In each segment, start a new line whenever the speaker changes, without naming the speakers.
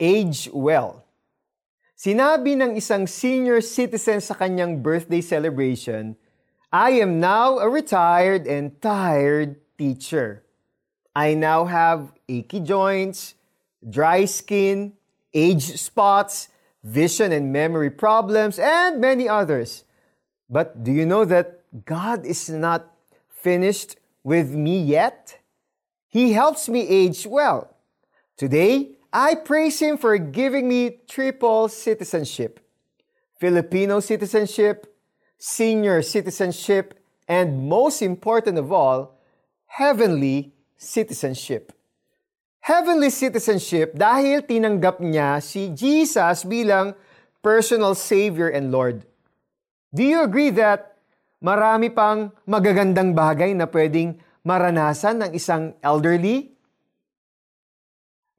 age well. Sinabi ng isang senior citizen sa kanyang birthday celebration, I am now a retired and tired teacher. I now have achy joints, dry skin, age spots, vision and memory problems, and many others. But do you know that God is not finished with me yet? He helps me age well. Today, I praise Him for giving me triple citizenship Filipino citizenship, senior citizenship, and most important of all, heavenly citizenship. Heavenly citizenship dahil tinanggap niya si Jesus bilang personal Savior and Lord. Do you agree that marami pang magagandang bagay na pwedeng maranasan ng isang elderly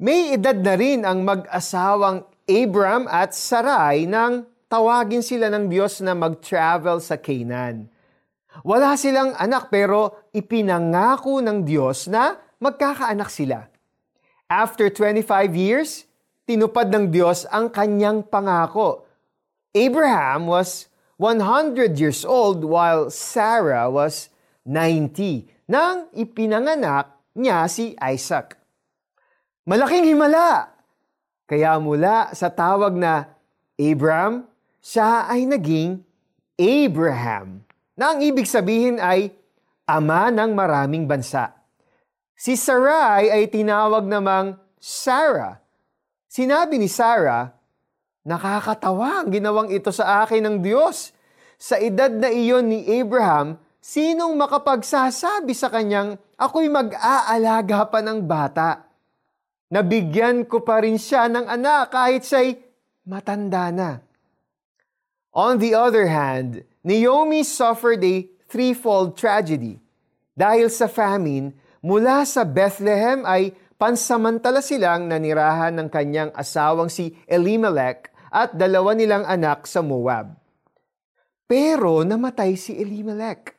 may edad na rin ang mag-asawang Abram at Sarai nang tawagin sila ng Diyos na mag-travel sa Canaan. Wala silang anak pero ipinangako ng Diyos na magkakaanak sila. After 25 years, tinupad ng Diyos ang kanyang pangako. Abraham was 100 years old while Sarah was 90 nang ipinanganak niya si Isaac. Malaking himala! Kaya mula sa tawag na Abram, siya ay naging Abraham, na ang ibig sabihin ay ama ng maraming bansa. Si Sarai ay tinawag namang Sarah. Sinabi ni Sarah, Nakakatawa ang ginawang ito sa akin ng Diyos. Sa edad na iyon ni Abraham, sinong makapagsasabi sa kanyang, ako'y mag-aalaga pa ng bata? Nabigyan ko pa rin siya ng anak kahit siya'y matanda na. On the other hand, Naomi suffered a threefold tragedy. Dahil sa famine, mula sa Bethlehem ay pansamantala silang nanirahan ng kanyang asawang si Elimelech at dalawa nilang anak sa Moab. Pero namatay si Elimelech.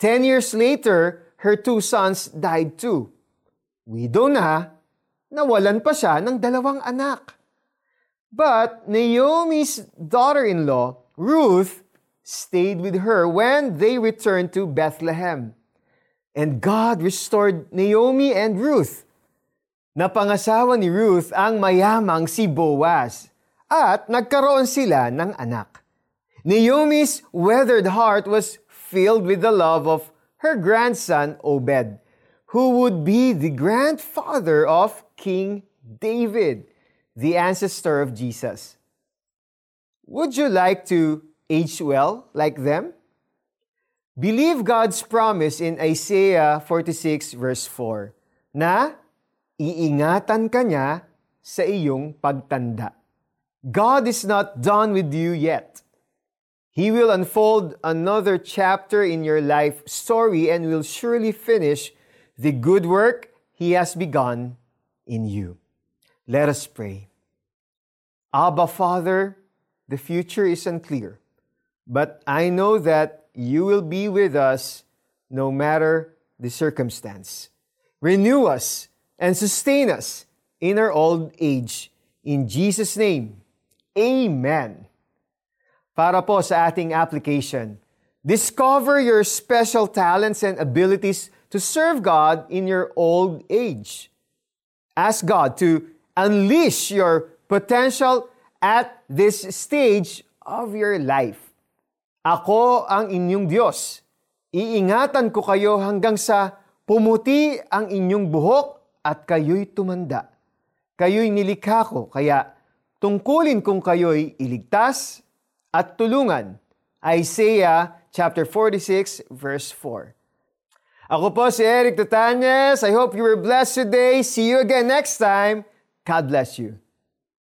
Ten years later, her two sons died too. Widow na, nawalan pa siya ng dalawang anak. But Naomi's daughter-in-law, Ruth, stayed with her when they returned to Bethlehem. And God restored Naomi and Ruth. Napangasawa ni Ruth ang mayamang si Boaz at nagkaroon sila ng anak. Naomi's weathered heart was filled with the love of her grandson Obed, who would be the grandfather of King David, the ancestor of Jesus. Would you like to age well like them? Believe God's promise in Isaiah 46 verse 4 na iingatan ka niya sa iyong pagtanda. God is not done with you yet. He will unfold another chapter in your life story and will surely finish the good work He has begun in you. Let us pray. Abba, Father, the future is unclear, but I know that you will be with us no matter the circumstance. Renew us and sustain us in our old age. In Jesus' name, Amen. Para po sa ating application, discover your special talents and abilities to serve God in your old age. Ask God to unleash your potential at this stage of your life. Ako ang inyong Diyos. Iingatan ko kayo hanggang sa pumuti ang inyong buhok at kayo'y tumanda. Kayo'y nilikha ko, kaya tungkulin kong kayo'y iligtas at tulungan. Isaiah chapter 46 verse 4. Ako po si Eric Tutanyes. I hope you were blessed today. See you again next time. God bless you.